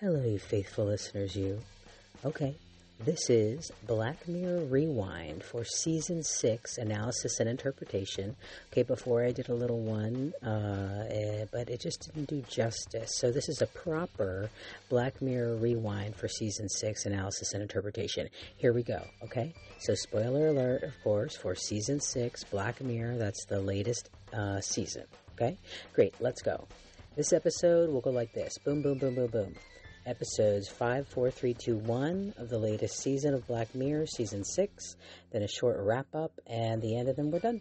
Hello, you faithful listeners, you. Okay, this is Black Mirror Rewind for Season 6 Analysis and Interpretation. Okay, before I did a little one, uh, eh, but it just didn't do justice. So, this is a proper Black Mirror Rewind for Season 6 Analysis and Interpretation. Here we go, okay? So, spoiler alert, of course, for Season 6 Black Mirror, that's the latest uh, season, okay? Great, let's go. This episode will go like this boom, boom, boom, boom, boom episodes 5, 4, 3, 2, 1 of the latest season of Black Mirror, season 6, then a short wrap up, and the end of them, we're done.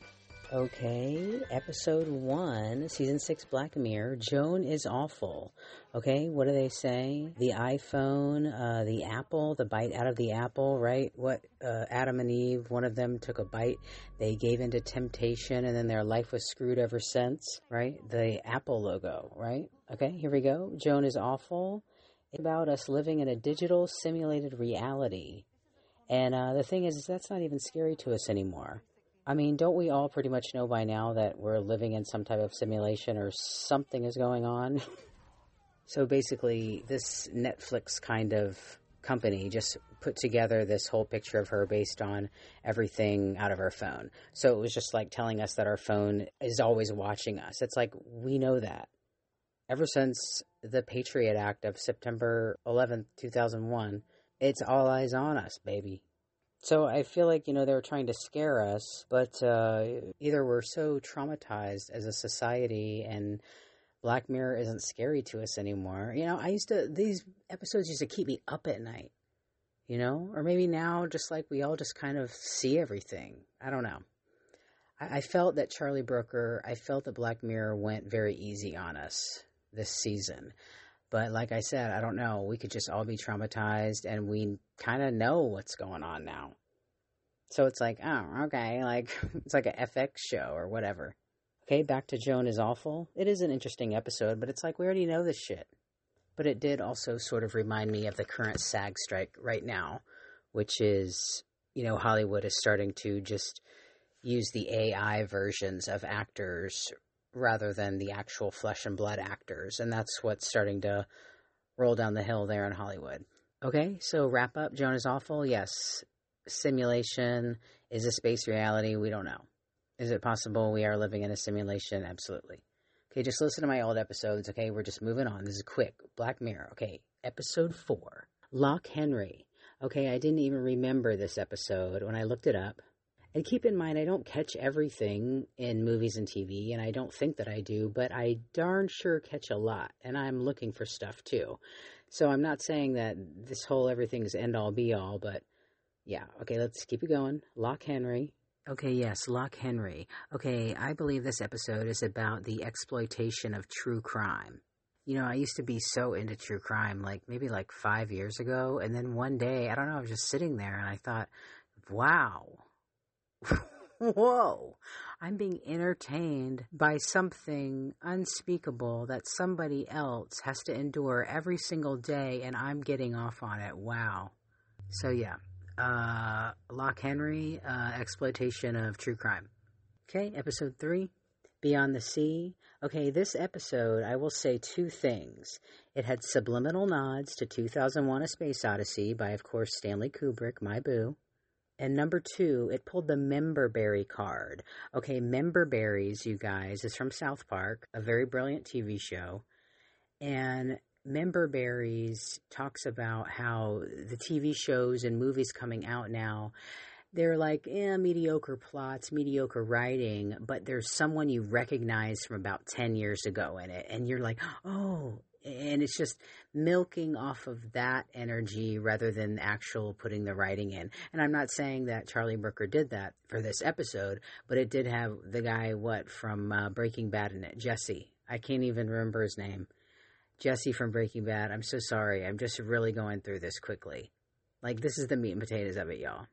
Okay, episode 1, season 6 Black Mirror, Joan is awful. Okay, what do they say? The iPhone, uh, the apple, the bite out of the apple, right? What, uh, Adam and Eve, one of them took a bite, they gave into temptation, and then their life was screwed ever since, right? The Apple logo, right? Okay, here we go. Joan is awful about us living in a digital simulated reality. And uh, the thing is, is, that's not even scary to us anymore. I mean, don't we all pretty much know by now that we're living in some type of simulation or something is going on? so basically, this Netflix kind of company just put together this whole picture of her based on everything out of her phone. So it was just like telling us that our phone is always watching us. It's like, we know that ever since the Patriot Act of September 11th, 2001, it's all eyes on us, baby. So I feel like, you know, they were trying to scare us, but uh, either we're so traumatized as a society and Black Mirror isn't scary to us anymore. You know, I used to, these episodes used to keep me up at night, you know? Or maybe now, just like we all just kind of see everything. I don't know. I, I felt that Charlie Brooker, I felt that Black Mirror went very easy on us this season. But like I said, I don't know. We could just all be traumatized and we kind of know what's going on now. So it's like, oh, okay, like it's like a FX show or whatever. Okay, back to Joan is awful. It is an interesting episode, but it's like we already know this shit. But it did also sort of remind me of the current SAG strike right now, which is, you know, Hollywood is starting to just use the AI versions of actors rather than the actual flesh and blood actors. And that's what's starting to roll down the hill there in Hollywood. Okay, so wrap up. Joan is awful. Yes. Simulation. Is a space reality? We don't know. Is it possible we are living in a simulation? Absolutely. Okay, just listen to my old episodes. Okay, we're just moving on. This is quick. Black Mirror. Okay, episode four. Loch Henry. Okay, I didn't even remember this episode when I looked it up. And keep in mind, I don't catch everything in movies and TV, and I don't think that I do, but I darn sure catch a lot, and I'm looking for stuff too. So I'm not saying that this whole everything is end all be all, but yeah, okay, let's keep it going. Loch Henry. Okay, yes, Loch Henry. Okay, I believe this episode is about the exploitation of true crime. You know, I used to be so into true crime, like maybe like five years ago, and then one day, I don't know, I was just sitting there and I thought, wow, whoa, I'm being entertained by something unspeakable that somebody else has to endure every single day, and I'm getting off on it. Wow. So, yeah, uh, Loch Henry, uh, exploitation of true crime. Okay, episode three. Beyond the Sea. Okay, this episode, I will say two things. It had subliminal nods to 2001 A Space Odyssey by, of course, Stanley Kubrick, my boo. And number two, it pulled the member berry card. Okay, member berries, you guys, is from South Park, a very brilliant TV show. And member berries talks about how the TV shows and movies coming out now they're like eh, mediocre plots, mediocre writing, but there's someone you recognize from about 10 years ago in it. And you're like, oh, and it's just milking off of that energy rather than actual putting the writing in. And I'm not saying that Charlie Brooker did that for this episode, but it did have the guy what from uh, Breaking Bad in it, Jesse. I can't even remember his name. Jesse from Breaking Bad. I'm so sorry. I'm just really going through this quickly. Like this is the meat and potatoes of it, y'all.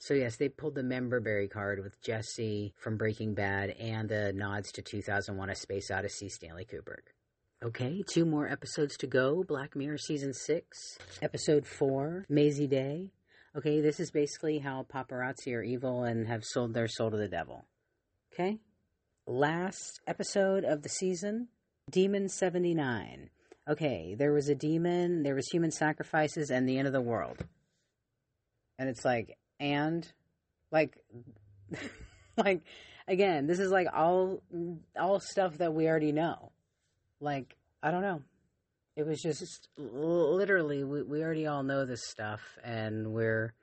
So yes, they pulled the member berry card with Jesse from Breaking Bad and the nods to 2001: A Space Odyssey, Stanley Kubrick. Okay, two more episodes to go. Black Mirror season six, episode four, Mazey Day. Okay, this is basically how paparazzi are evil and have sold their soul to the devil. Okay, last episode of the season, Demon 79. okay, there was a demon, there was human sacrifices, and the end of the world. And it's like, and like, like again, this is like all all stuff that we already know. Like, I don't know. It was just literally we, we already all know this stuff, and we're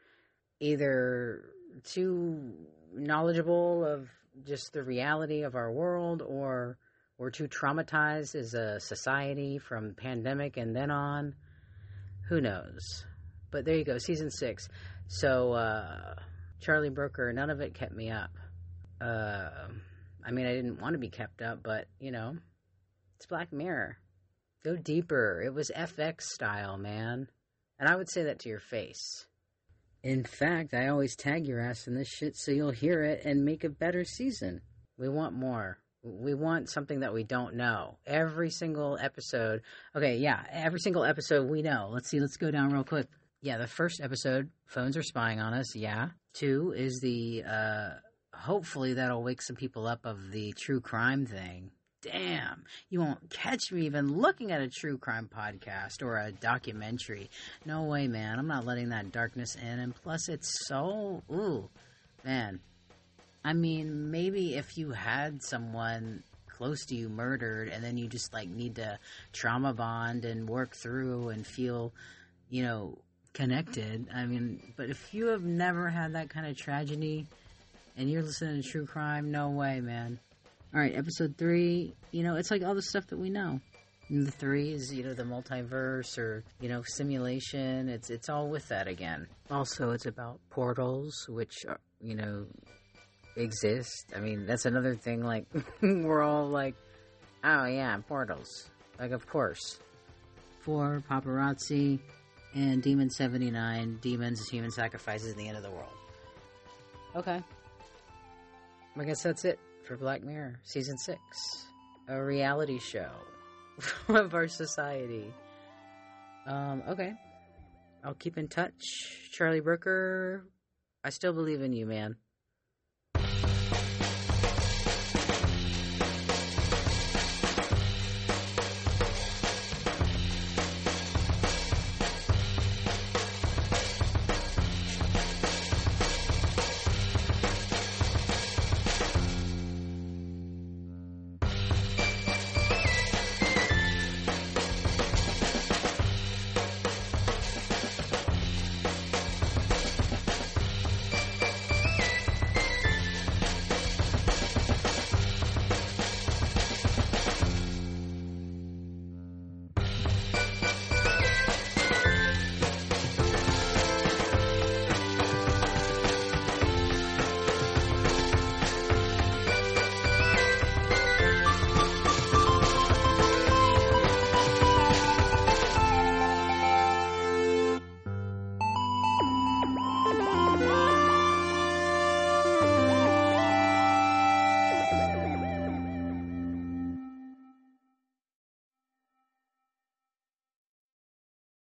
either too knowledgeable of just the reality of our world, or we're too traumatized as a society from pandemic and then on. Who knows? But there you go, season six. So uh, Charlie Brooker, none of it kept me up. Uh, I mean, I didn't want to be kept up, but you know, it's Black Mirror. Go deeper. It was FX style, man. And I would say that to your face. In fact, I always tag your ass in this shit so you'll hear it and make a better season. We want more. We want something that we don't know. Every single episode. Okay, yeah, every single episode we know. Let's see, let's go down real quick. Yeah, the first episode, phones are spying on us. Yeah. Two is the, uh, hopefully that'll wake some people up of the true crime thing damn, you won't catch me even looking at a true crime podcast or a documentary. No way, man. I'm not letting that darkness in. And plus, it's so, ooh, man. I mean, maybe if you had someone close to you murdered and then you just like need to trauma bond and work through and feel, you know, connected. I mean, but if you have never had that kind of tragedy and you're listening to true crime, no way, man. All right, episode three. You know, it's like all the stuff that we know. And the three is you know the multiverse or you know simulation. It's it's all with that again. Also, it's about portals, which are, you know exist. I mean, that's another thing. Like we're all like, oh yeah, portals. Like of course. For paparazzi and Demon seventy nine. Demons, human sacrifices, in the end of the world. Okay. I guess that's it for Black Mirror season six, a reality show of our society. Um, okay, I'll keep in touch, Charlie Brooker. I still believe in you, man.